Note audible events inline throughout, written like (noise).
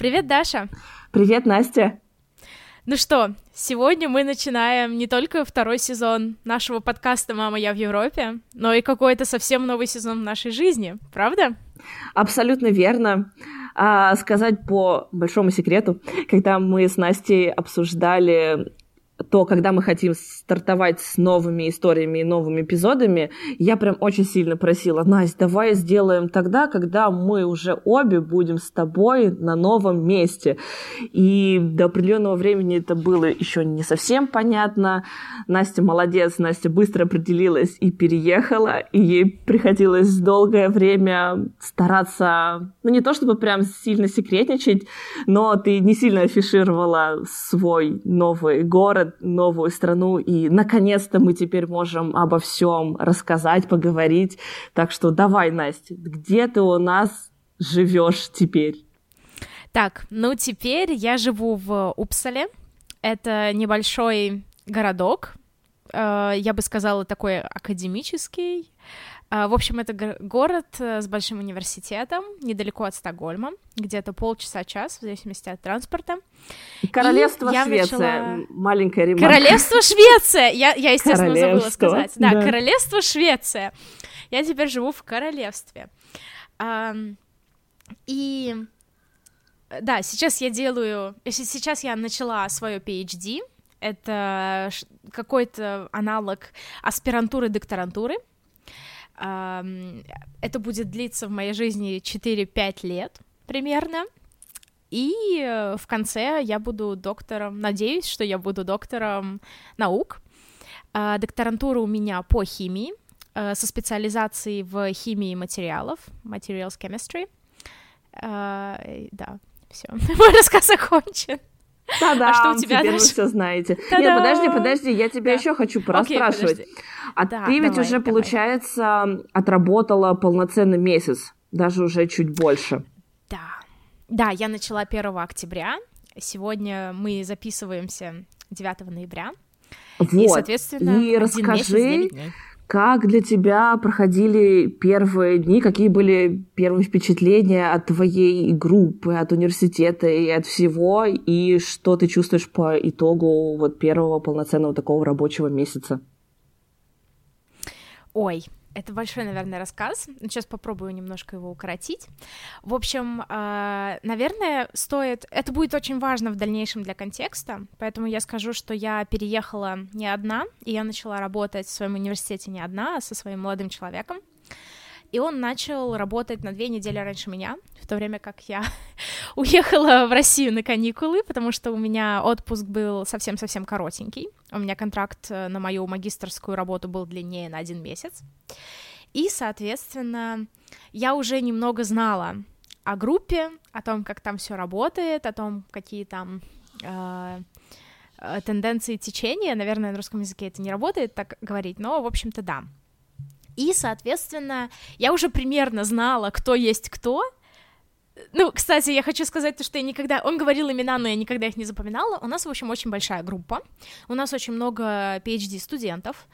Привет, Даша. Привет, Настя. Ну что, сегодня мы начинаем не только второй сезон нашего подкаста «Мама, я в Европе», но и какой-то совсем новый сезон в нашей жизни, правда? Абсолютно верно. А, сказать по большому секрету, когда мы с Настей обсуждали то, когда мы хотим стартовать с новыми историями и новыми эпизодами, я прям очень сильно просила, Настя, давай сделаем тогда, когда мы уже обе будем с тобой на новом месте. И до определенного времени это было еще не совсем понятно. Настя молодец, Настя быстро определилась и переехала, и ей приходилось долгое время стараться, ну не то чтобы прям сильно секретничать, но ты не сильно афишировала свой новый город, новую страну, и наконец-то мы теперь можем обо всем рассказать, поговорить. Так что давай, Настя, где ты у нас живешь теперь? Так, ну теперь я живу в Упсале. Это небольшой городок, э, я бы сказала, такой академический. А, в общем, это город э, с большим университетом, недалеко от Стокгольма, где-то полчаса-час, в зависимости от транспорта. Королевство и Швеция, начала... маленькая ремарка. Королевство Швеция! Я, я естественно, забыла сказать. Да, да, Королевство Швеция. Я теперь живу в королевстве. И да, сейчас я делаю, сейчас я начала свое PhD, это какой-то аналог аспирантуры-докторантуры, это будет длиться в моей жизни 4-5 лет примерно. И э, в конце я буду доктором, надеюсь, что я буду доктором наук. А, докторантура у меня по химии, э, со специализацией в химии материалов, materials chemistry. А, да, все, (laughs) мой рассказ окончен. Да-да, а что у тебя теперь дальше? вы все знаете. (laughs) Та-дам! Нет, подожди, подожди, я тебя да. еще хочу пораспрашивать. Okay, а да, ты ведь давай, уже, давай. получается, отработала полноценный месяц, даже уже чуть больше. Да. Да, я начала 1 октября. Сегодня мы записываемся 9 ноября. Вот. И, соответственно, и расскажи, как для тебя проходили первые дни? Какие были первые впечатления от твоей группы, от университета и от всего? И что ты чувствуешь по итогу вот первого полноценного такого рабочего месяца? Ой, это большой, наверное, рассказ. Сейчас попробую немножко его укоротить. В общем, э, наверное, стоит... Это будет очень важно в дальнейшем для контекста, поэтому я скажу, что я переехала не одна, и я начала работать в своем университете не одна, а со своим молодым человеком и он начал работать на две недели раньше меня, в то время как я (laughs) уехала в Россию на каникулы, потому что у меня отпуск был совсем-совсем коротенький. У меня контракт э, на мою магистрскую работу был длиннее на один месяц. И, соответственно, я уже немного знала о группе, о том, как там все работает, о том, какие там э, э, тенденции течения. Наверное, на русском языке это не работает так говорить, но, в общем-то, да. И, соответственно, я уже примерно знала, кто есть кто. Ну, кстати, я хочу сказать то, что я никогда... Он говорил имена, но я никогда их не запоминала. У нас, в общем, очень большая группа. У нас очень много PhD-студентов. А,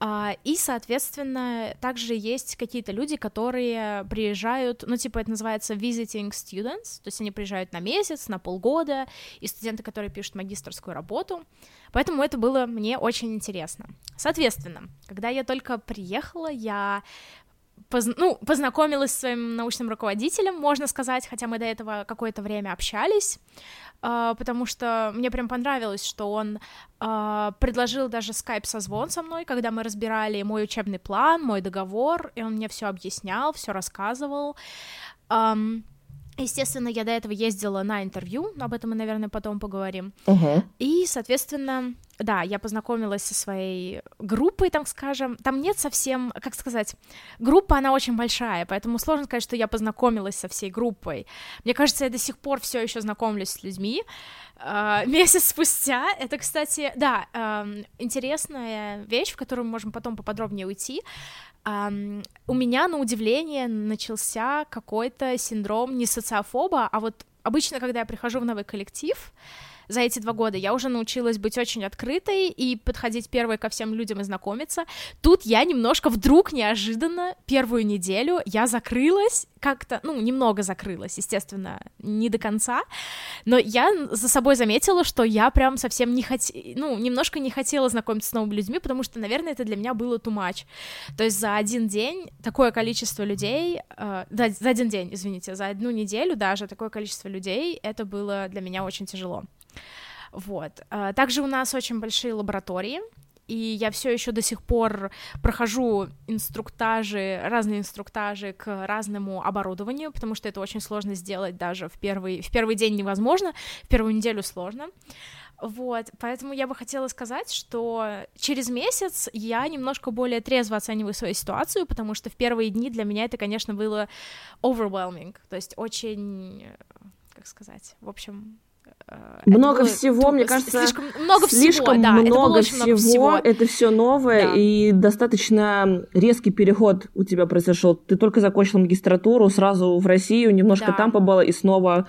и, соответственно, также есть какие-то люди, которые приезжают, ну, типа, это называется visiting students, то есть они приезжают на месяц, на полгода, и студенты, которые пишут магистрскую работу, поэтому это было мне очень интересно. Соответственно, когда я только приехала, я поз... ну, познакомилась с своим научным руководителем, можно сказать, хотя мы до этого какое-то время общались, Uh, потому что мне прям понравилось, что он uh, предложил даже скайп-созвон со мной, когда мы разбирали мой учебный план, мой договор, и он мне все объяснял, все рассказывал. Um, Естественно, я до этого ездила на интервью, об этом мы, наверное, потом поговорим. Uh-huh. И, соответственно, да, я познакомилась со своей группой, так скажем. Там нет совсем, как сказать, группа, она очень большая, поэтому сложно сказать, что я познакомилась со всей группой. Мне кажется, я до сих пор все еще знакомлюсь с людьми. Uh, (laughs) месяц спустя, это, кстати, да, uh, интересная вещь, в которую мы можем потом поподробнее уйти. Um, у меня, на удивление, начался какой-то синдром не социофоба, а вот обычно, когда я прихожу в новый коллектив, за эти два года я уже научилась быть очень открытой и подходить первой ко всем людям и знакомиться. Тут я немножко вдруг неожиданно первую неделю я закрылась, как-то, ну, немного закрылась, естественно, не до конца, но я за собой заметила, что я прям совсем не хотела, ну, немножко не хотела знакомиться с новыми людьми, потому что, наверное, это для меня было too much. То есть за один день такое количество людей, э, да, за один день, извините, за одну неделю даже такое количество людей, это было для меня очень тяжело. Вот. Э, также у нас очень большие лаборатории, и я все еще до сих пор прохожу инструктажи, разные инструктажи к разному оборудованию, потому что это очень сложно сделать даже в первый, в первый день невозможно, в первую неделю сложно. Вот, поэтому я бы хотела сказать, что через месяц я немножко более трезво оцениваю свою ситуацию, потому что в первые дни для меня это, конечно, было overwhelming, то есть очень, как сказать, в общем, Э, много было, всего, мне кажется, слишком много слишком всего, да, много, это всего, много всего, это все новое да. и достаточно резкий переход у тебя произошел. Ты только закончила магистратуру, сразу в Россию, немножко да. там побыла и снова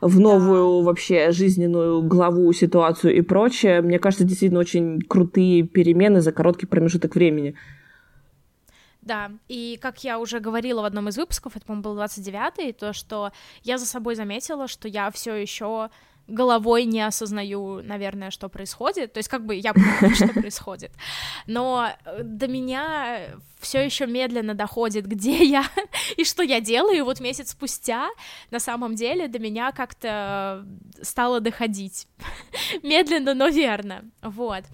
в новую да. вообще жизненную главу, ситуацию и прочее. Мне кажется, действительно очень крутые перемены за короткий промежуток времени. Да, и как я уже говорила в одном из выпусков, это, по-моему, был 29-й, то, что я за собой заметила, что я все еще головой не осознаю, наверное, что происходит. То есть как бы я понимаю, что происходит. Но э, до меня все еще медленно доходит, где я (laughs) и что я делаю. И вот месяц спустя на самом деле до меня как-то стало доходить. (laughs) Медленно, но верно. Вот.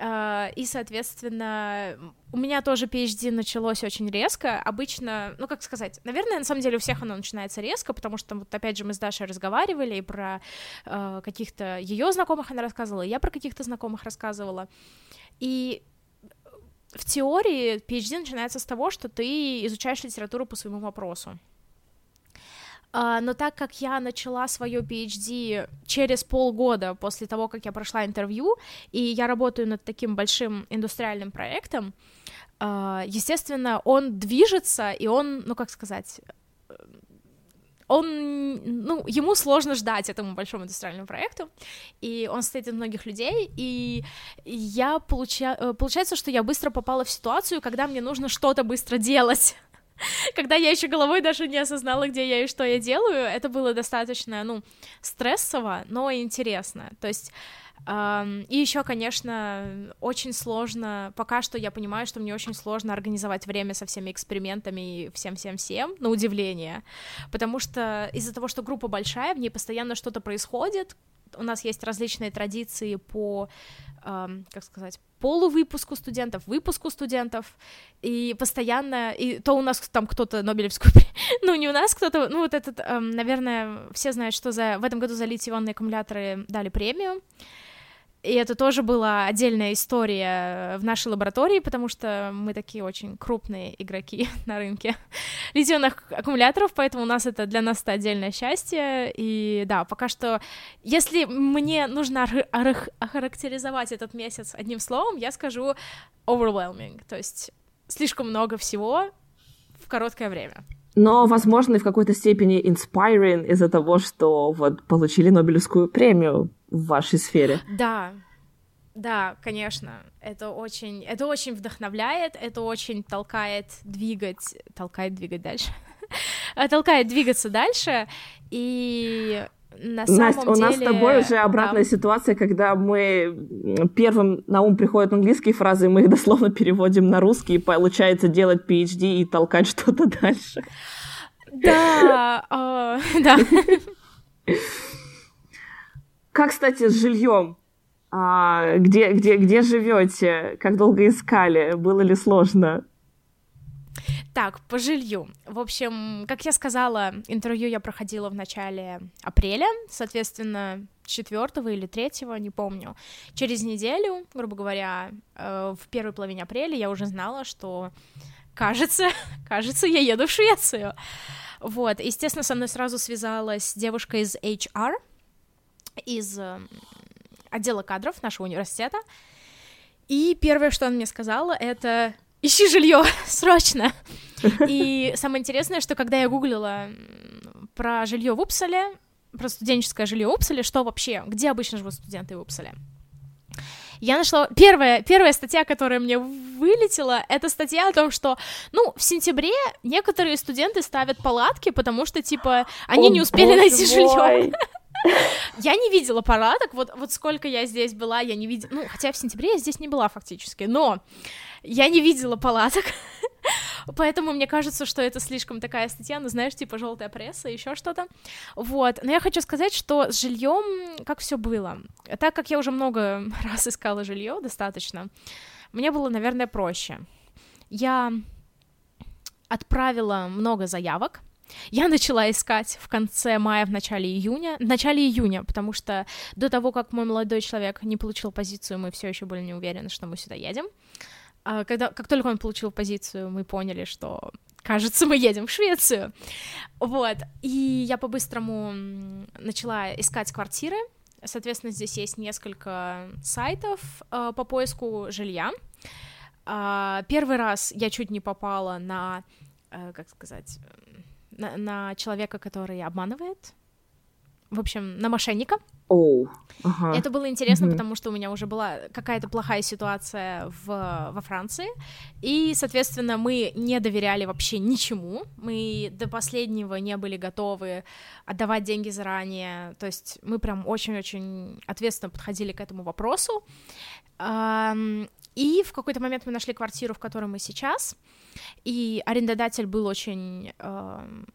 Uh, и, соответственно, у меня тоже PhD началось очень резко. Обычно, ну как сказать, наверное, на самом деле у всех оно начинается резко, потому что вот опять же мы с Дашей разговаривали и про uh, каких-то ее знакомых она рассказывала, и я про каких-то знакомых рассказывала. И в теории PhD начинается с того, что ты изучаешь литературу по своему вопросу. Uh, но так как я начала свое PhD через полгода после того, как я прошла интервью, и я работаю над таким большим индустриальным проектом, uh, естественно, он движется, и он, ну как сказать, он, ну, ему сложно ждать этому большому индустриальному проекту, и он состоит из многих людей, и я получа... Э, получается, что я быстро попала в ситуацию, когда мне нужно что-то быстро делать. (laughs) когда я еще головой даже не осознала, где я и что я делаю, это было достаточно, ну, стрессово, но интересно. То есть и еще, конечно, очень сложно, пока что я понимаю, что мне очень сложно организовать время со всеми экспериментами и всем-всем-всем, на удивление, потому что из-за того, что группа большая, в ней постоянно что-то происходит, у нас есть различные традиции по, эм, как сказать, полувыпуску студентов, выпуску студентов, и постоянно, и то у нас там кто-то Нобелевскую, (laughs) ну не у нас кто-то, ну вот этот, эм, наверное, все знают, что за в этом году за литий-ионные аккумуляторы дали премию, и это тоже была отдельная история в нашей лаборатории, потому что мы такие очень крупные игроки (laughs) на рынке (laughs) литионных аккумуляторов, поэтому у нас это для нас это отдельное счастье. И да, пока что, если мне нужно охарактеризовать этот месяц одним словом, я скажу overwhelming, то есть слишком много всего в короткое время но, возможно, и в какой-то степени inspiring из-за того, что вот получили Нобелевскую премию в вашей сфере. Да, да, конечно, это очень, это очень вдохновляет, это очень толкает двигать, толкает двигать дальше, (laughs) толкает двигаться дальше, и на самом Настя, деле... у нас с тобой уже обратная да. ситуация, когда мы первым на ум приходят английские фразы, мы их дословно переводим на русский, и получается делать PhD и толкать (laughs) что-то дальше. Да, а, (laughs) да. Как, кстати, с жильем? А, где, где, где живете? Как долго искали? Было ли сложно? Так, по жилью. В общем, как я сказала, интервью я проходила в начале апреля, соответственно, 4 или 3, не помню. Через неделю, грубо говоря, э, в первой половине апреля я уже знала, что, кажется, (laughs) кажется, я еду в Швецию. Вот, естественно, со мной сразу связалась девушка из HR, из эм, отдела кадров нашего университета. И первое, что она мне сказала, это ищи жилье (laughs) срочно. И самое интересное, что когда я гуглила про жилье в Упсале, про студенческое жилье Упселе, что вообще, где обычно живут студенты в Упселе. Я нашла... Первая, первая статья, которая мне вылетела, это статья о том, что, ну, в сентябре некоторые студенты ставят палатки, потому что, типа, они о, не успели найти жилье. (laughs) (laughs) Я не видела палаток, вот, вот сколько я здесь была, я не видела, ну, хотя в сентябре я здесь не была фактически, но я не видела палаток, (laughs) поэтому мне кажется, что это слишком такая статья, ну, знаешь, типа желтая пресса, еще что-то. Вот, но я хочу сказать, что с жильем как все было. Так как я уже много (laughs) раз искала жилье достаточно, мне было, наверное, проще. Я отправила много заявок, я начала искать в конце мая, в начале июня, в начале июня, потому что до того, как мой молодой человек не получил позицию, мы все еще были не уверены, что мы сюда едем. А когда, как только он получил позицию, мы поняли, что, кажется, мы едем в Швецию. Вот. И я по-быстрому начала искать квартиры. Соответственно, здесь есть несколько сайтов э, по поиску жилья. Э, первый раз я чуть не попала на, э, как сказать, на, на человека, который обманывает. В общем, на мошенника. Oh, ага. Это было интересно, mm-hmm. потому что у меня уже была какая-то плохая ситуация в, во Франции, и, соответственно, мы не доверяли вообще ничему, мы до последнего не были готовы отдавать деньги заранее, то есть мы прям очень-очень ответственно подходили к этому вопросу, и в какой-то момент мы нашли квартиру, в которой мы сейчас, и арендодатель был очень,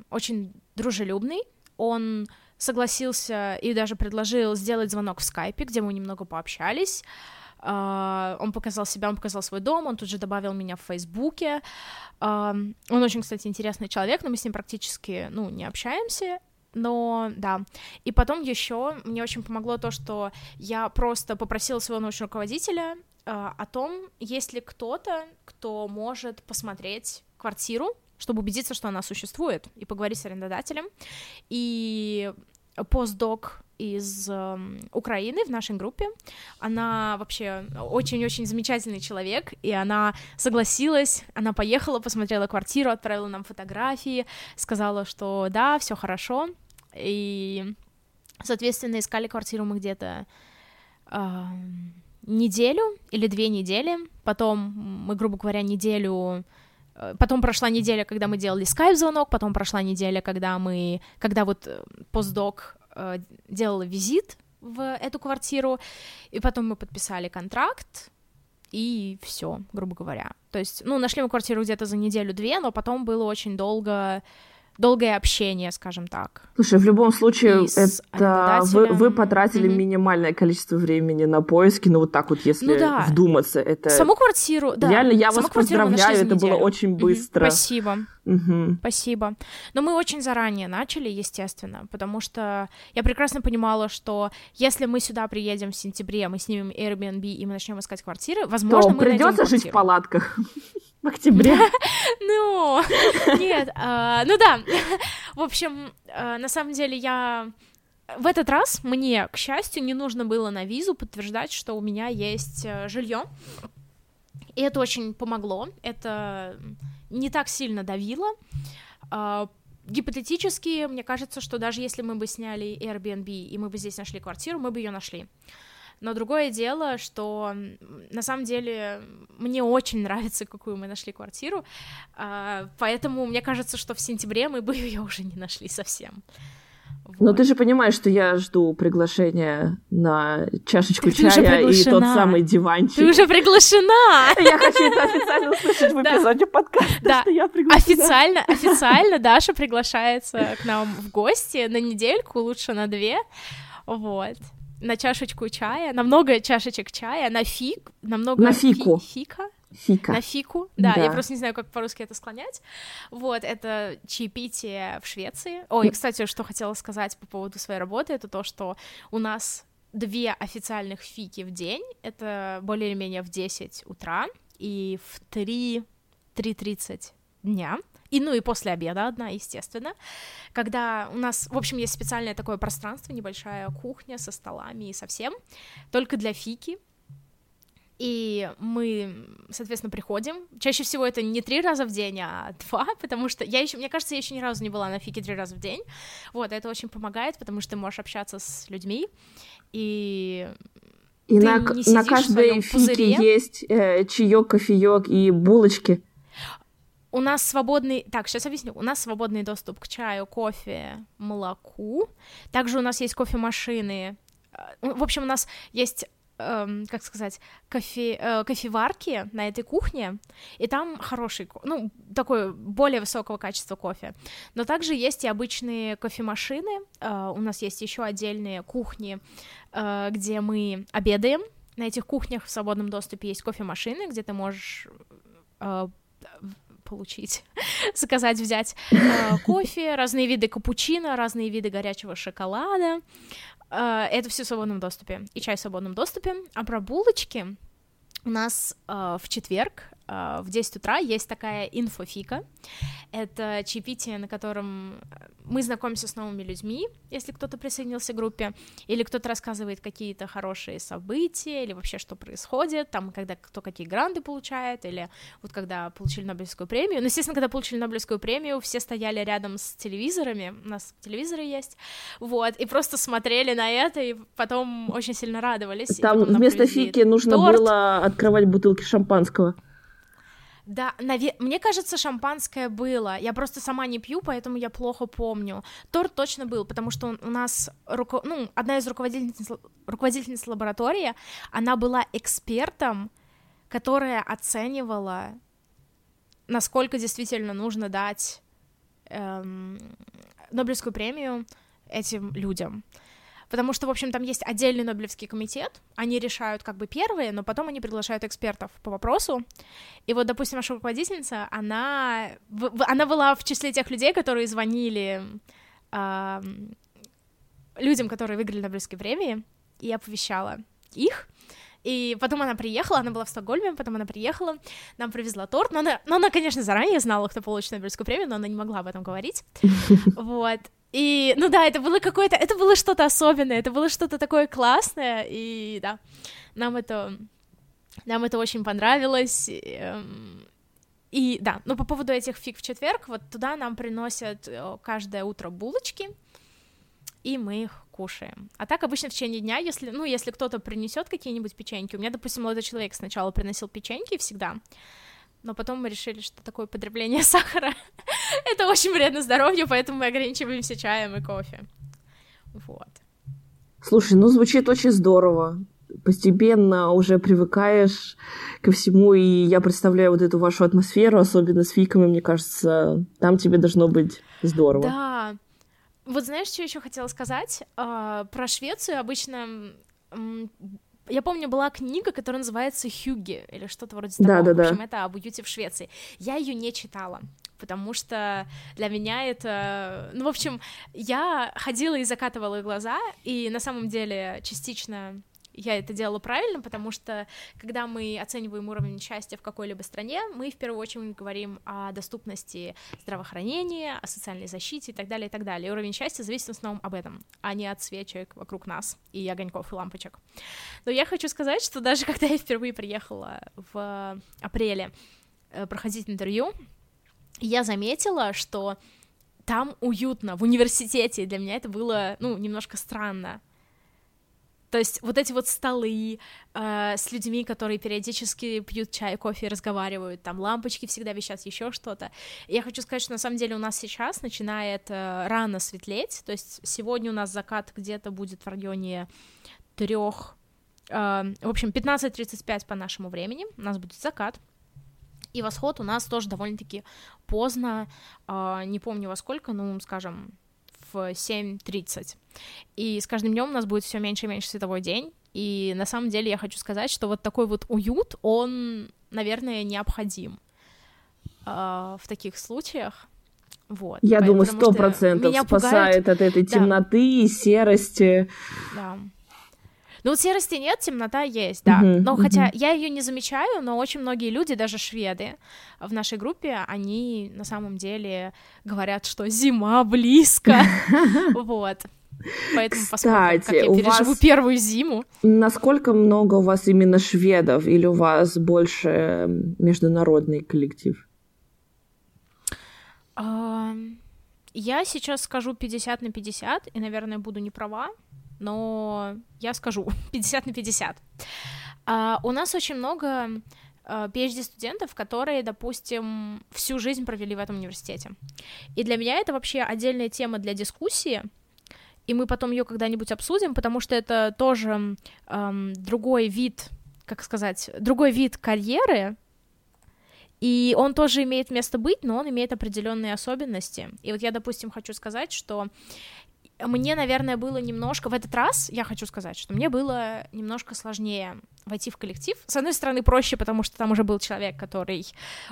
очень дружелюбный, он согласился и даже предложил сделать звонок в скайпе, где мы немного пообщались. Uh, он показал себя, он показал свой дом, он тут же добавил меня в Фейсбуке. Uh, он очень, кстати, интересный человек, но мы с ним практически, ну, не общаемся. Но да. И потом еще мне очень помогло то, что я просто попросила своего научного руководителя о том, есть ли кто-то, кто может посмотреть квартиру, чтобы убедиться, что она существует, и поговорить с арендодателем. И постдок из э, Украины в нашей группе. Она вообще очень-очень замечательный человек, и она согласилась, она поехала, посмотрела квартиру, отправила нам фотографии, сказала, что да, все хорошо, и, соответственно, искали квартиру мы где-то э, неделю или две недели, потом мы, грубо говоря, неделю Э, потом прошла неделя, когда мы делали скайп-звонок, потом прошла неделя, когда мы, когда вот э, постдок э, делала визит в эту квартиру, и потом мы подписали контракт, и все, грубо говоря. То есть, ну, нашли мы квартиру где-то за неделю-две, но потом было очень долго долгое общение, скажем так. Слушай, в любом случае, это вы, вы потратили mm-hmm. минимальное количество времени на поиски, ну вот так вот, если ну, да. вдуматься, это... Саму квартиру, да. Реально, я Саму вас поздравляю, это было очень быстро. Mm-hmm. Спасибо. Угу. Спасибо. Но мы очень заранее начали, естественно, потому что я прекрасно понимала, что если мы сюда приедем в сентябре, мы снимем Airbnb и мы начнем искать квартиры, возможно, то мы придется жить в палатках (laughs) в октябре. (laughs) Ну, нет, а, ну да. В общем, а, на самом деле я в этот раз мне, к счастью, не нужно было на визу подтверждать, что у меня есть э, жилье. И это очень помогло. Это не так сильно давило. Uh, гипотетически, мне кажется, что даже если мы бы сняли Airbnb и мы бы здесь нашли квартиру, мы бы ее нашли. Но другое дело, что на самом деле мне очень нравится, какую мы нашли квартиру, uh, поэтому мне кажется, что в сентябре мы бы ее уже не нашли совсем. Вот. Но ты же понимаешь, что я жду приглашения на чашечку ты чая и тот самый диванчик. Ты уже приглашена! Я хочу это официально услышать в эпизоде подкаста, да. что я приглашена. Официально, официально Даша приглашается к нам в гости на недельку, лучше на две. Вот на чашечку чая, на много чашечек чая, на фиг, на много на фику. Фи- фика, Фика. На фику, да, да, я просто не знаю, как по-русски это склонять. Вот, это чаепитие в Швеции. Ой, кстати, что хотела сказать по поводу своей работы, это то, что у нас две официальных фики в день, это более или менее в 10 утра и в 3, 3.30 дня, и, ну, и после обеда одна, естественно, когда у нас, в общем, есть специальное такое пространство, небольшая кухня со столами и со всем, только для фики, и мы, соответственно, приходим. Чаще всего это не три раза в день, а (laughs) два, потому что я еще, мне кажется, я еще ни разу не была на фике три раза в день. Вот, это очень помогает, потому что ты можешь общаться с людьми, и и на, на каждой фике есть э, чаек, кофеек и булочки. У нас свободный... Так, сейчас объясню. У нас свободный доступ к чаю, кофе, молоку. Также у нас есть кофемашины. Э, в общем, у нас есть эм, как сказать, кофе, э, кофеварки на этой кухне, и там хороший, ну, такой более высокого качества кофе. Но также есть и обычные кофемашины, э, у нас есть еще отдельные кухни, э, где мы обедаем. На этих кухнях в свободном доступе есть кофемашины, где ты можешь э, получить, (laughs) заказать, взять э, кофе, разные виды капучино, разные виды горячего шоколада. Э, это все в свободном доступе. И чай в свободном доступе. А про булочки у нас э, в четверг в 10 утра есть такая infofika. Это чаепитие, на котором мы знакомимся с новыми людьми, если кто-то присоединился к группе, или кто-то рассказывает какие-то хорошие события, или вообще что происходит, там, когда кто какие гранды получает, или вот когда получили Нобелевскую премию. Ну, естественно, когда получили Нобелевскую премию, все стояли рядом с телевизорами, у нас телевизоры есть, вот, и просто смотрели на это, и потом очень сильно радовались. Там вместо фики нужно торт. было открывать бутылки шампанского. Да, наве... мне кажется, шампанское было. Я просто сама не пью, поэтому я плохо помню. Торт точно был, потому что у нас руко... ну, одна из руководительниц... руководительниц лаборатории, она была экспертом, которая оценивала, насколько действительно нужно дать эм... Нобелевскую премию этим людям потому что, в общем, там есть отдельный Нобелевский комитет, они решают как бы первые, но потом они приглашают экспертов по вопросу, и вот, допустим, наша руководительница, она, она была в числе тех людей, которые звонили э, людям, которые выиграли Нобелевские премии, и оповещала их, и потом она приехала, она была в Стокгольме, потом она приехала, нам привезла торт, но она, но она конечно, заранее знала, кто получит Нобелевскую премию, но она не могла об этом говорить, (laughs) вот, и, ну да, это было какое-то, это было что-то особенное, это было что-то такое классное, и да, нам это, нам это очень понравилось, и, эм, и да, но по поводу этих фиг в четверг, вот туда нам приносят э, каждое утро булочки, и мы их кушаем. А так обычно в течение дня, если, ну, если кто-то принесет какие-нибудь печеньки, у меня, допустим, молодой человек сначала приносил печеньки всегда, но потом мы решили, что такое потребление (laughs) сахара это очень вредно здоровью, поэтому мы ограничиваемся чаем и кофе. Вот. Слушай, ну звучит очень здорово. Постепенно уже привыкаешь ко всему, и я представляю вот эту вашу атмосферу, особенно с фиками, мне кажется, там тебе должно быть здорово. Да. Вот знаешь, что еще хотела сказать? А, про Швецию обычно я помню, была книга, которая называется «Хюги» или что-то вроде того. Да, да, в общем, да. это об уюте в Швеции. Я ее не читала, потому что для меня это... Ну, в общем, я ходила и закатывала глаза, и на самом деле частично я это делала правильно, потому что когда мы оцениваем уровень счастья в какой-либо стране, мы в первую очередь говорим о доступности здравоохранения, о социальной защите и так далее, и так далее. И уровень счастья зависит в основном об этом, а не от свечек вокруг нас и огоньков и лампочек. Но я хочу сказать, что даже (laughs) когда я впервые приехала в апреле э, проходить интервью, я заметила, что там уютно, в университете, для меня это было, ну, немножко странно, то есть вот эти вот столы э, с людьми, которые периодически пьют чай, кофе и разговаривают, там лампочки всегда висят, еще что-то. Я хочу сказать, что на самом деле у нас сейчас начинает э, рано светлеть, то есть сегодня у нас закат где-то будет в районе трех, э, в общем, 15.35 по нашему времени, у нас будет закат, и восход у нас тоже довольно-таки поздно, э, не помню во сколько, ну, скажем, в 7.30. И с каждым днем у нас будет все меньше и меньше световой день. И на самом деле я хочу сказать, что вот такой вот уют, он, наверное, необходим э, в таких случаях. Вот. Я думаю, сто процентов спасает пугает... от этой темноты да. и серости. Да. Ну вот серости нет, темнота есть, да. Uh-huh, но uh-huh. хотя я ее не замечаю, но очень многие люди, даже шведы в нашей группе, они на самом деле говорят, что зима близко. (laughs) Вот. Поэтому Кстати, посмотрим, как я переживу вас... первую зиму. Насколько много у вас именно шведов, или у вас больше международный коллектив? Я сейчас скажу 50 на 50, и, наверное, буду не права, но я скажу (laughs) 50 на 50. А, у нас очень много PhD-студентов, которые, допустим, всю жизнь провели в этом университете. И для меня это вообще отдельная тема для дискуссии, и мы потом ее когда-нибудь обсудим, потому что это тоже эм, другой вид, как сказать, другой вид карьеры, и он тоже имеет место быть, но он имеет определенные особенности. И вот я, допустим, хочу сказать, что мне, наверное, было немножко в этот раз, я хочу сказать, что мне было немножко сложнее войти в коллектив. С одной стороны, проще, потому что там уже был человек, который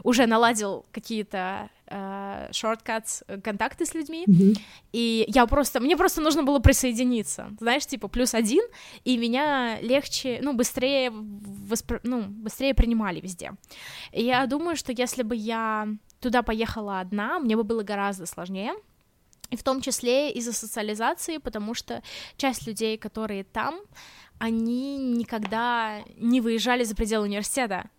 уже наладил какие-то э, shortcuts, э, контакты с людьми, mm-hmm. и я просто, мне просто нужно было присоединиться, знаешь, типа плюс один, и меня легче, ну, быстрее, воспри... ну, быстрее принимали везде. И я думаю, что если бы я туда поехала одна, мне бы было гораздо сложнее, и в том числе из-за социализации, потому что часть людей, которые там, они никогда не выезжали за пределы университета.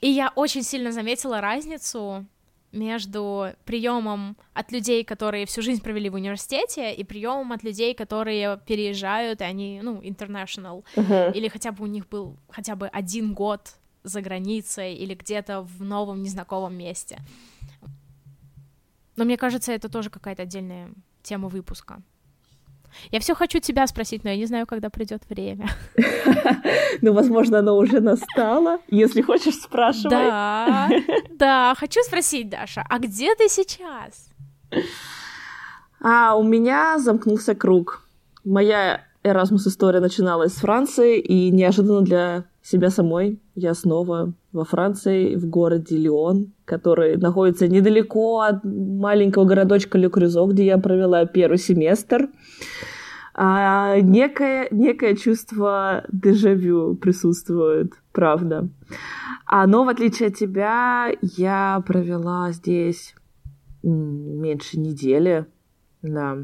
И я очень сильно заметила разницу между приемом от людей, которые всю жизнь провели в университете, и приемом от людей, которые переезжают, и они, ну, international, uh-huh. или хотя бы у них был хотя бы один год за границей или где-то в новом незнакомом месте. Но мне кажется, это тоже какая-то отдельная тема выпуска. Я все хочу тебя спросить, но я не знаю, когда придет время. (laughs) Ну, возможно, оно уже настало. Если хочешь, спрашивай. Да, да, хочу спросить, Даша, а где ты сейчас? А, у меня замкнулся круг. Моя Erasmus история начиналась с Франции, и неожиданно для себя самой я снова во Франции, в городе Лион, который находится недалеко от маленького городочка Ле Крюзо, где я провела первый семестр. А, некое, некое чувство дежавю присутствует, правда. А, но в отличие от тебя, я провела здесь меньше недели. Да.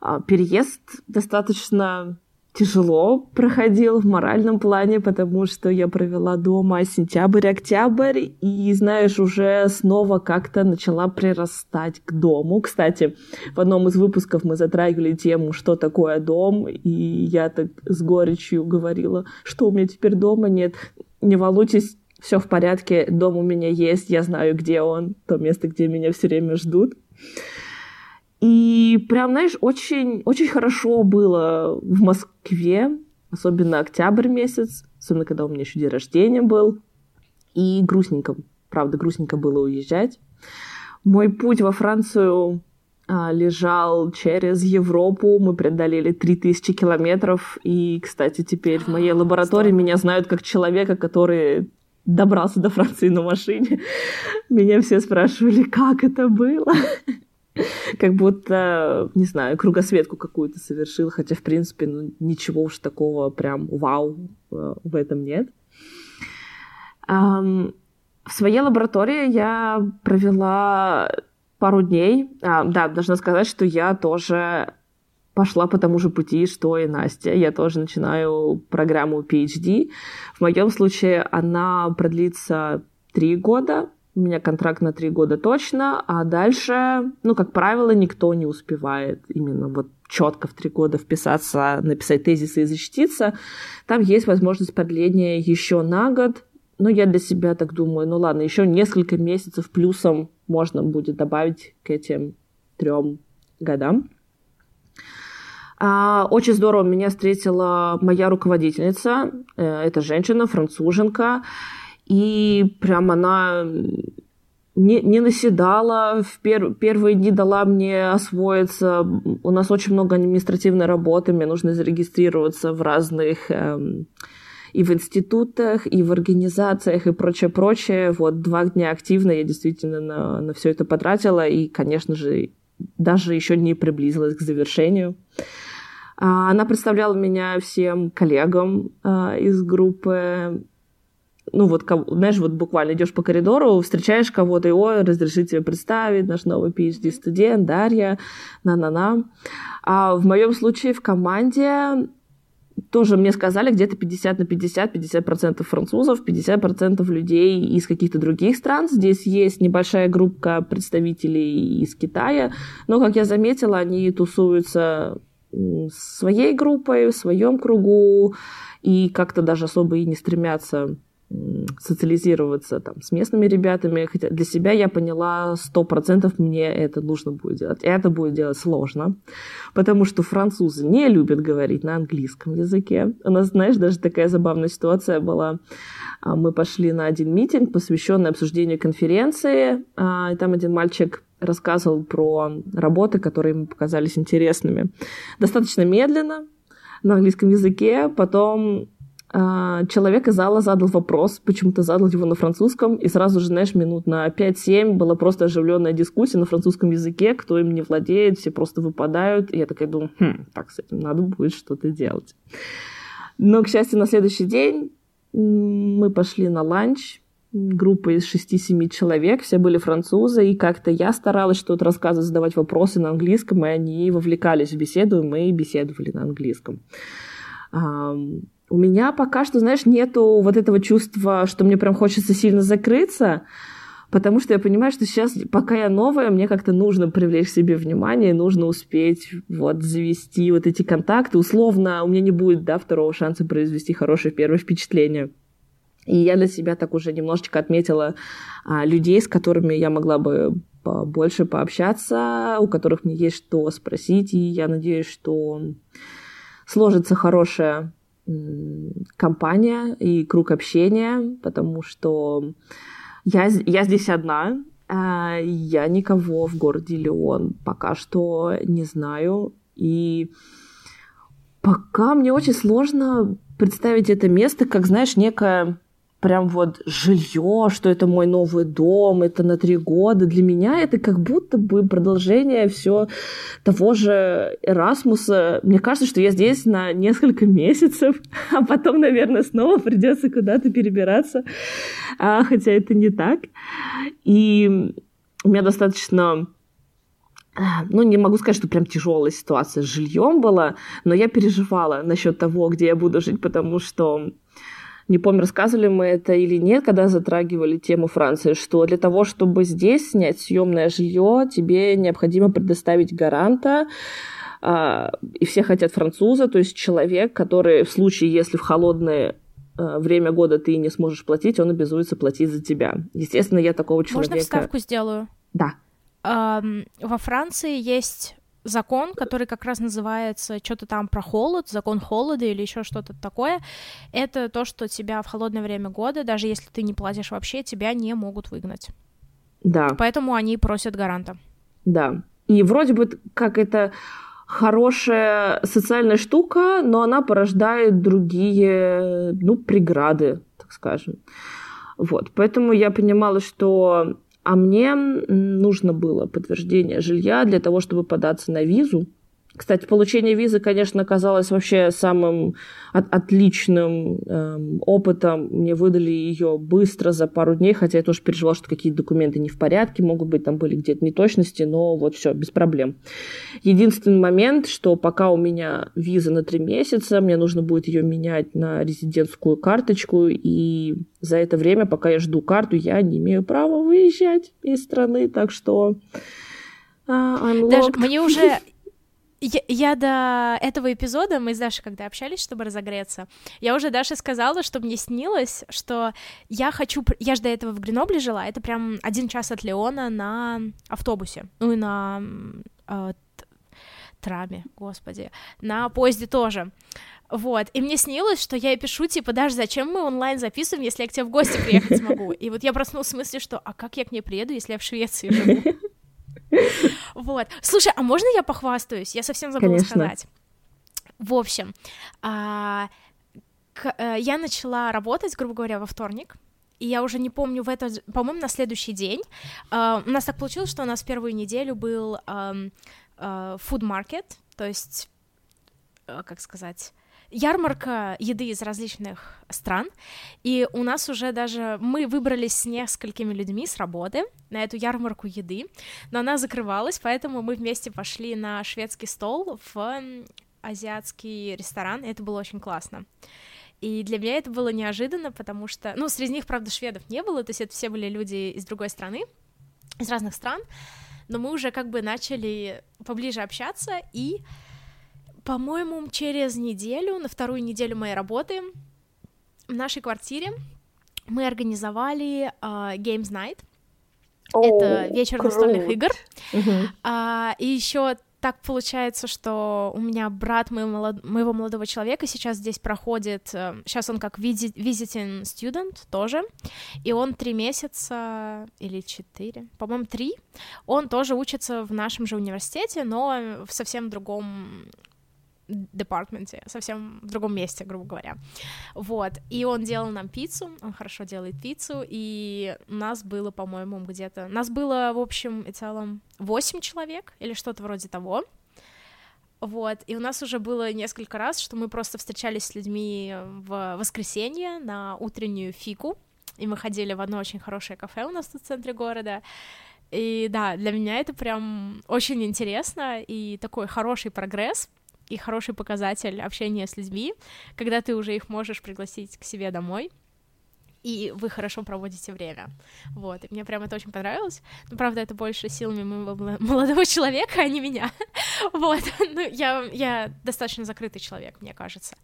А, переезд достаточно тяжело проходил в моральном плане, потому что я провела дома сентябрь-октябрь, и, знаешь, уже снова как-то начала прирастать к дому. Кстати, в одном из выпусков мы затрагивали тему, что такое дом, и я так с горечью говорила, что у меня теперь дома нет. Не волнуйтесь, все в порядке, дом у меня есть, я знаю, где он, то место, где меня все время ждут. И прям, знаешь, очень, очень хорошо было в Москве, особенно октябрь месяц, особенно когда у меня еще день рождения был. И грустненько, правда, грустненько было уезжать. Мой путь во Францию а, лежал через Европу. Мы преодолели 3000 километров. И, кстати, теперь в моей (gasps) лаборатории меня знают как человека, который добрался до Франции на машине. (laughs) Меня все спрашивали, как это было. (laughs) (laughs) Как будто, не знаю, кругосветку какую-то совершил, хотя, в принципе, ну, ничего уж такого прям вау э, в этом нет. В своей лаборатории я провела пару дней. А, да, должна сказать, что я тоже пошла по тому же пути, что и Настя. Я тоже начинаю программу PhD. В моем случае она продлится три года, у меня контракт на три года точно, а дальше, ну, как правило, никто не успевает именно вот четко в три года вписаться, написать тезисы и защититься. Там есть возможность продления еще на год. Но я для себя так думаю, ну ладно, еще несколько месяцев плюсом можно будет добавить к этим трем годам. А, очень здорово меня встретила моя руководительница. Э, это женщина, француженка. И прям она не, не наседала, в пер, первые дни дала мне освоиться. У нас очень много административной работы, мне нужно зарегистрироваться в разных эм, и в институтах, и в организациях, и прочее-прочее. Вот два дня активно я действительно на, на все это потратила, и, конечно же, даже еще не приблизилась к завершению. А, она представляла меня всем коллегам а, из группы ну вот, знаешь, вот буквально идешь по коридору, встречаешь кого-то, и, о, разрешите представить, наш новый PhD-студент, Дарья, на-на-на. А в моем случае в команде тоже мне сказали где-то 50 на 50, 50 процентов французов, 50 процентов людей из каких-то других стран. Здесь есть небольшая группа представителей из Китая, но, как я заметила, они тусуются своей группой, в своем кругу, и как-то даже особо и не стремятся социализироваться там, с местными ребятами. Хотя для себя я поняла, сто процентов мне это нужно будет делать. Это будет делать сложно, потому что французы не любят говорить на английском языке. У нас, знаешь, даже такая забавная ситуация была. А, мы пошли на один митинг, посвященный обсуждению конференции, а, и там один мальчик рассказывал про работы, которые ему показались интересными. Достаточно медленно, на английском языке, потом человек из зала задал вопрос, почему-то задал его на французском, и сразу же, знаешь, минут на 5-7 была просто оживленная дискуссия на французском языке, кто им не владеет, все просто выпадают. И я такая думаю, хм, так, с этим надо будет что-то делать. Но, к счастью, на следующий день мы пошли на ланч, группа из 6-7 человек, все были французы, и как-то я старалась что-то рассказывать, задавать вопросы на английском, и они вовлекались в беседу, и мы беседовали на английском у меня пока что, знаешь, нету вот этого чувства, что мне прям хочется сильно закрыться, потому что я понимаю, что сейчас, пока я новая, мне как-то нужно привлечь к себе внимание, нужно успеть вот завести вот эти контакты. Условно, у меня не будет, да, второго шанса произвести хорошее первое впечатление. И я для себя так уже немножечко отметила а, людей, с которыми я могла бы больше пообщаться, у которых мне есть что спросить, и я надеюсь, что сложится хорошая компания и круг общения, потому что я, я здесь одна, а я никого в городе Леон пока что не знаю, и пока мне очень сложно представить это место как, знаешь, некое прям вот жилье, что это мой новый дом, это на три года. Для меня это как будто бы продолжение все того же Эрасмуса. Мне кажется, что я здесь на несколько месяцев, (laughs) а потом, наверное, снова придется куда-то перебираться, а, хотя это не так. И у меня достаточно ну, не могу сказать, что прям тяжелая ситуация с жильем была, но я переживала насчет того, где я буду жить, потому что не помню, рассказывали мы это или нет, когда затрагивали тему Франции, что для того, чтобы здесь снять съемное жилье, тебе необходимо предоставить гаранта, а, и все хотят француза, то есть человек, который в случае, если в холодное а, время года ты не сможешь платить, он обязуется платить за тебя. Естественно, я такого человека... Можно вставку сделаю? Да. Um, во Франции есть закон, который как раз называется что-то там про холод, закон холода или еще что-то такое. Это то, что тебя в холодное время года, даже если ты не платишь вообще, тебя не могут выгнать. Да. Поэтому они просят гаранта. Да. И вроде бы как это хорошая социальная штука, но она порождает другие, ну, преграды, так скажем. Вот, поэтому я понимала, что а мне нужно было подтверждение жилья для того, чтобы податься на визу. Кстати, получение визы, конечно, оказалось вообще самым от отличным эм, опытом. Мне выдали ее быстро, за пару дней, хотя я тоже переживала, что какие-то документы не в порядке, могут быть, там были где-то неточности, но вот все, без проблем. Единственный момент, что пока у меня виза на три месяца, мне нужно будет ее менять на резидентскую карточку, и за это время, пока я жду карту, я не имею права выезжать из страны, так что... Uh, Даже мне уже я, я до этого эпизода, мы с Дашей когда общались, чтобы разогреться, я уже Даше сказала, что мне снилось, что я хочу... Я же до этого в Гренобле жила, это прям один час от Леона на автобусе, ну и на э, траме, господи, на поезде тоже. Вот, и мне снилось, что я ей пишу, типа, даже зачем мы онлайн записываем, если я к тебе в гости приехать могу? И вот я проснулась в смысле, что, а как я к ней приеду, если я в Швеции живу? Вот. Слушай, а можно я похвастаюсь? Я совсем забыла Конечно. сказать. В общем, а, к, а, я начала работать, грубо говоря, во вторник. И я уже не помню в этот, по-моему, на следующий день. Uh, у нас так получилось, что у нас первую неделю был uh, food market, то есть, uh, как сказать, ярмарка еды из различных стран, и у нас уже даже мы выбрались с несколькими людьми с работы на эту ярмарку еды, но она закрывалась, поэтому мы вместе пошли на шведский стол в азиатский ресторан, и это было очень классно. И для меня это было неожиданно, потому что, ну, среди них, правда, шведов не было, то есть это все были люди из другой страны, из разных стран, но мы уже как бы начали поближе общаться, и, по-моему, через неделю, на вторую неделю моей работы в нашей квартире мы организовали uh, Games Night. Oh, это вечер круто. настольных игр. Uh-huh. Uh, и еще так получается, что у меня брат моего, молод... моего молодого человека сейчас здесь проходит, сейчас э, он как визит... visiting student тоже, и он три месяца или четыре, по-моему, три, он тоже учится в нашем же университете, но в совсем другом департменте, совсем в другом месте, грубо говоря. Вот. И он делал нам пиццу, он хорошо делает пиццу, и нас было, по-моему, где-то... Нас было, в общем и целом, восемь человек или что-то вроде того. Вот, и у нас уже было несколько раз, что мы просто встречались с людьми в воскресенье на утреннюю фику, и мы ходили в одно очень хорошее кафе у нас тут в центре города, и да, для меня это прям очень интересно и такой хороший прогресс, и хороший показатель общения с людьми, когда ты уже их можешь пригласить к себе домой, и вы хорошо проводите время. Вот, и мне прям это очень понравилось. Но, правда, это больше силами моего (laughs) молодого человека, а не меня. (laughs) вот, (laughs) ну, я, я достаточно закрытый человек, мне кажется.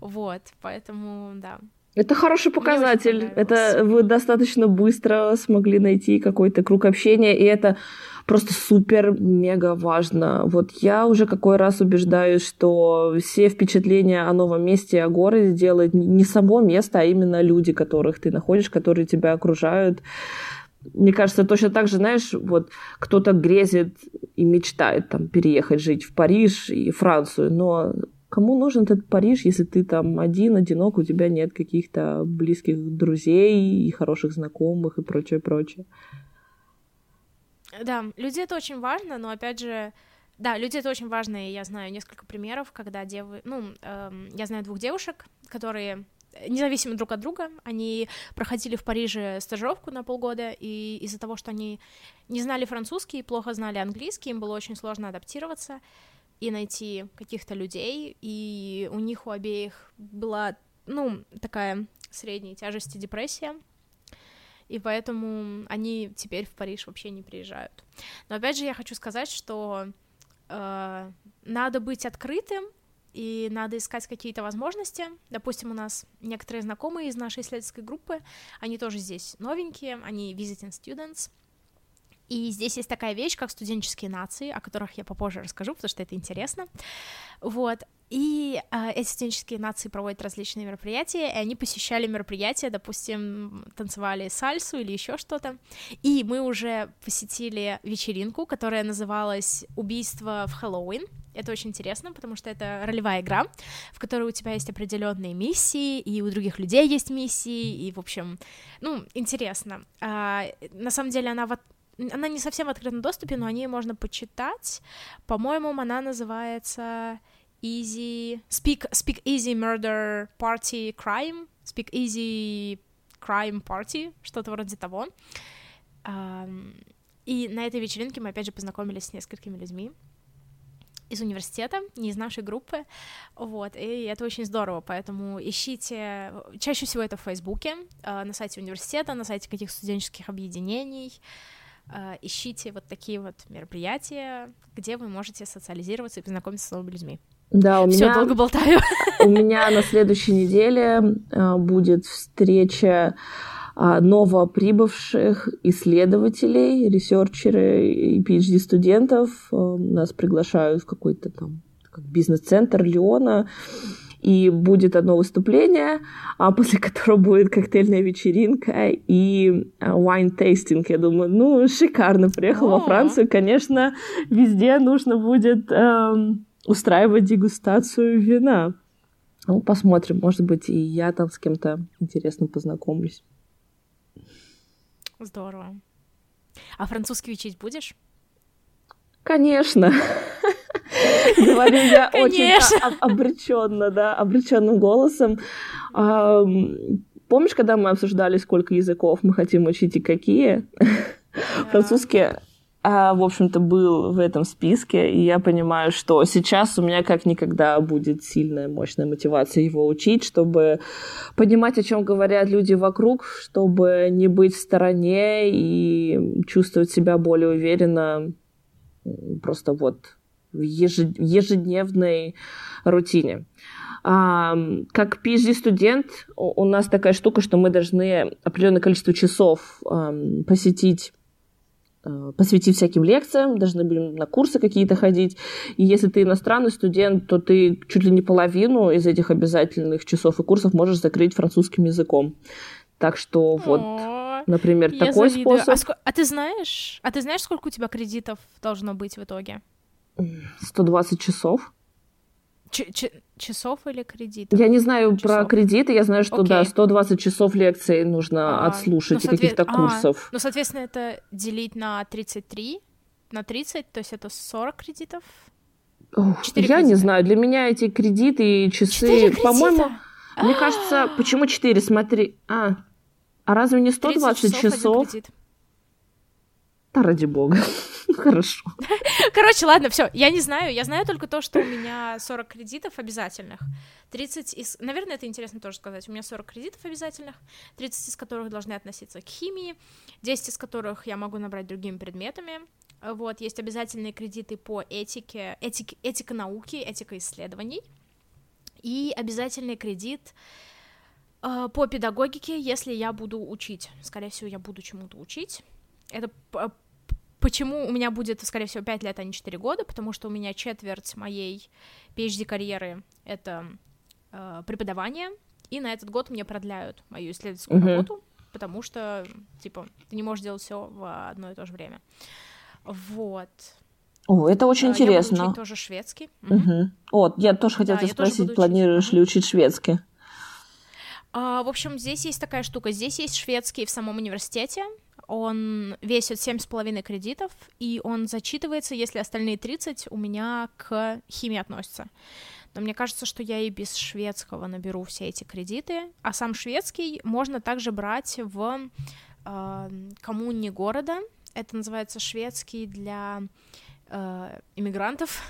Вот, поэтому, да, это хороший показатель. Это вы достаточно быстро смогли найти какой-то круг общения, и это просто супер-мега важно. Вот я уже какой раз убеждаюсь, что все впечатления о новом месте, о городе делает не само место, а именно люди, которых ты находишь, которые тебя окружают. Мне кажется, точно так же, знаешь, вот кто-то грезит и мечтает там переехать жить в Париж и Францию, но Кому нужен этот Париж, если ты там один, одинок, у тебя нет каких-то близких друзей и хороших знакомых и прочее, прочее. Да, люди это очень важно, но опять же, да, люди это очень важно, и я знаю несколько примеров, когда девы, ну, эм, я знаю двух девушек, которые независимо друг от друга, они проходили в Париже стажировку на полгода, и из-за того, что они не знали французский, плохо знали английский, им было очень сложно адаптироваться, и найти каких-то людей, и у них у обеих была, ну, такая средней тяжести депрессия, и поэтому они теперь в Париж вообще не приезжают. Но опять же я хочу сказать, что э, надо быть открытым, и надо искать какие-то возможности. Допустим, у нас некоторые знакомые из нашей исследовательской группы, они тоже здесь новенькие, они visiting students — и здесь есть такая вещь, как студенческие нации, о которых я попозже расскажу, потому что это интересно. Вот. И э, эти студенческие нации проводят различные мероприятия, и они посещали мероприятия, допустим, танцевали сальсу или еще что-то. И мы уже посетили вечеринку, которая называлась «Убийство в Хэллоуин». Это очень интересно, потому что это ролевая игра, в которой у тебя есть определенные миссии, и у других людей есть миссии, и, в общем, ну, интересно. А, на самом деле она вот она не совсем в открытом доступе, но о ней можно почитать. По-моему, она называется Easy... Speak, Speak Easy Murder Party Crime. Speak Easy Crime Party, что-то вроде того. И на этой вечеринке мы опять же познакомились с несколькими людьми из университета, не из нашей группы, вот, и это очень здорово, поэтому ищите, чаще всего это в Фейсбуке, а, на сайте университета, на сайте каких студенческих объединений, Э, ищите вот такие вот мероприятия, где вы можете социализироваться и познакомиться с новыми людьми. Да, у Всё, меня... долго болтаю. (laughs) У меня на следующей неделе э, будет встреча э, новоприбывших исследователей, ресерчеры и PhD-студентов. Нас приглашают в какой-то там бизнес-центр Лиона и будет одно выступление, а после которого будет коктейльная вечеринка и wine tasting. Я думаю, ну, шикарно, приехал во Францию, конечно, везде нужно будет эм, устраивать дегустацию вина. Ну, посмотрим, может быть, и я там с кем-то интересно познакомлюсь. Здорово. А французский учить будешь? Конечно. (laughs) Говорю я очень обреченно, да, обреченным голосом. Помнишь, когда мы обсуждали, сколько языков мы хотим учить и какие? Французский а, в общем-то, был в этом списке, и я понимаю, что сейчас у меня как никогда будет сильная, мощная мотивация его учить, чтобы понимать, о чем говорят люди вокруг, чтобы не быть в стороне и чувствовать себя более уверенно просто вот в ежедневной рутине. А, как PhD-студент у нас такая штука, что мы должны определенное количество часов посетить Э, посвятить всяким лекциям, должны будем на курсы какие-то ходить. И если ты иностранный студент, то ты чуть ли не половину из этих обязательных часов и курсов можешь закрыть французским языком. Так что вот, например, Я такой завидую. способ. А, ск... а ты знаешь, а ты знаешь, сколько у тебя кредитов должно быть в итоге? 120 часов. Ч- ч- часов или кредитов? Я не знаю часов. про кредиты, я знаю, что okay. да, 120 часов лекций нужно а, отслушать ну, и каких-то а, курсов. Ну, соответственно, это делить на 33, на 30, то есть это 40 кредитов? Ох, я кредита. не знаю, для меня эти кредиты и часы, по-моему, мне кажется, почему 4, смотри, а, а разве не 120 часов? часов? Да ради бога. Хорошо. Короче, ладно, все. Я не знаю. Я знаю только то, что у меня 40 кредитов обязательных. 30 из... Наверное, это интересно тоже сказать. У меня 40 кредитов обязательных, 30 из которых должны относиться к химии, 10 из которых я могу набрать другими предметами. Вот, есть обязательные кредиты по этике, этик, этика науки, этика исследований. И обязательный кредит э, по педагогике, если я буду учить. Скорее всего, я буду чему-то учить. Это Почему у меня будет, скорее всего, 5 лет, а не 4 года? Потому что у меня четверть моей PhD-карьеры — это э, преподавание, и на этот год мне продляют мою исследовательскую uh-huh. работу, потому что, типа, ты не можешь делать все в одно и то же время. Вот. О, это очень э, интересно. Я буду учить тоже шведский. Угу. О, я тоже хотела да, тебя спросить, планируешь учить. ли учить шведский? А, в общем, здесь есть такая штука. Здесь есть шведский в самом университете, он весит 7,5 кредитов, и он зачитывается, если остальные 30 у меня к химии относятся. Но мне кажется, что я и без шведского наберу все эти кредиты, а сам шведский можно также брать в э, коммуне города. Это называется шведский для э, иммигрантов.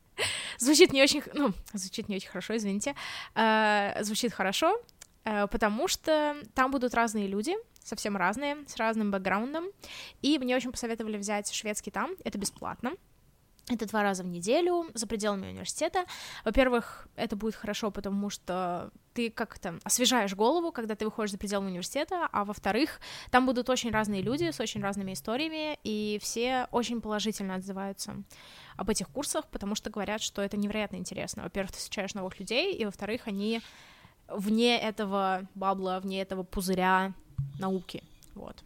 (laughs) звучит не очень, ну, звучит не очень хорошо, извините. Э, звучит хорошо, потому что там будут разные люди, совсем разные, с разным бэкграундом, и мне очень посоветовали взять шведский там, это бесплатно, это два раза в неделю за пределами университета. Во-первых, это будет хорошо, потому что ты как-то освежаешь голову, когда ты выходишь за пределы университета, а во-вторых, там будут очень разные люди с очень разными историями, и все очень положительно отзываются об этих курсах, потому что говорят, что это невероятно интересно. Во-первых, ты встречаешь новых людей, и во-вторых, они вне этого бабла, вне этого пузыря науки, вот.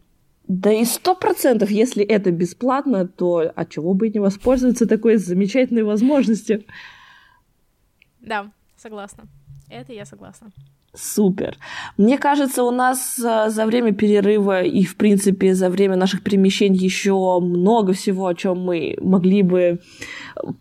Да и сто процентов, если это бесплатно, то от чего бы не воспользоваться такой замечательной возможностью? Да, согласна. Это я согласна. Супер. Мне кажется, у нас за, за время перерыва и, в принципе, за время наших перемещений еще много всего, о чем мы могли бы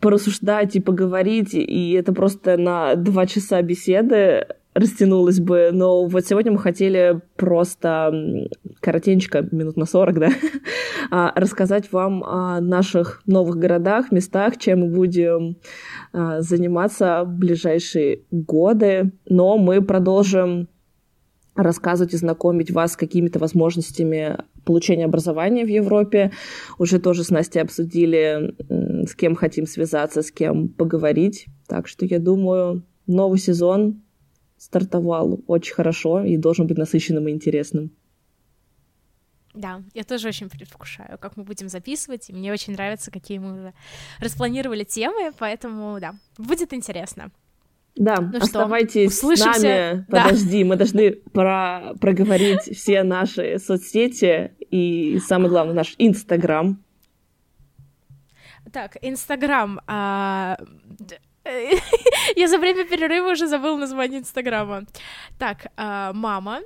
порассуждать и поговорить. И это просто на два часа беседы растянулось бы, но вот сегодня мы хотели просто коротенько, минут на 40, да, (laughs) а, рассказать вам о наших новых городах, местах, чем мы будем а, заниматься в ближайшие годы, но мы продолжим рассказывать и знакомить вас с какими-то возможностями получения образования в Европе. Уже тоже с Настей обсудили, с кем хотим связаться, с кем поговорить. Так что я думаю, новый сезон стартовал очень хорошо и должен быть насыщенным и интересным. Да, я тоже очень предвкушаю, как мы будем записывать, и мне очень нравится, какие мы уже распланировали темы, поэтому, да, будет интересно. Да, ну оставайтесь что, с нами. Да. Подожди, мы должны про проговорить (laughs) все наши соцсети и, самое главное, наш Инстаграм. Так, Инстаграм. (laughs) Я за время перерыва уже забыла название Инстаграма. Так, а, мама,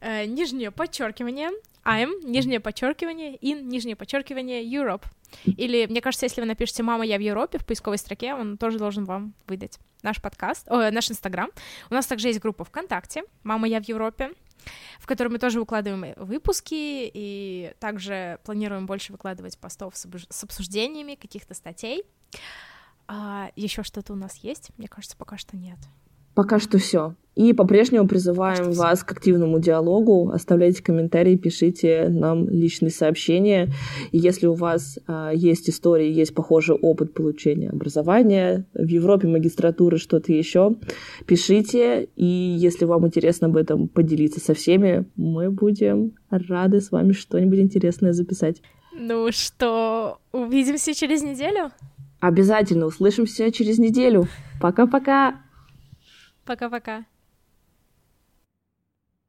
э, нижнее подчеркивание, I'm, нижнее подчеркивание, in, нижнее подчеркивание, Europe. Или, мне кажется, если вы напишете «Мама, я в Европе» в поисковой строке, он тоже должен вам выдать наш подкаст, о, наш Инстаграм. У нас также есть группа ВКонтакте «Мама, я в Европе», в которой мы тоже выкладываем выпуски и также планируем больше выкладывать постов с обсуждениями каких-то статей. А, еще что-то у нас есть? Мне кажется, пока что нет. Пока что все. И по-прежнему призываем вас к активному диалогу. Оставляйте комментарии, пишите нам личные сообщения. И если у вас а, есть истории, есть похожий опыт получения образования в Европе, магистратуры, что-то еще, пишите. И если вам интересно об этом поделиться со всеми, мы будем рады с вами что-нибудь интересное записать. Ну что, увидимся через неделю? Обязательно услышимся через неделю. Пока-пока. Пока-пока.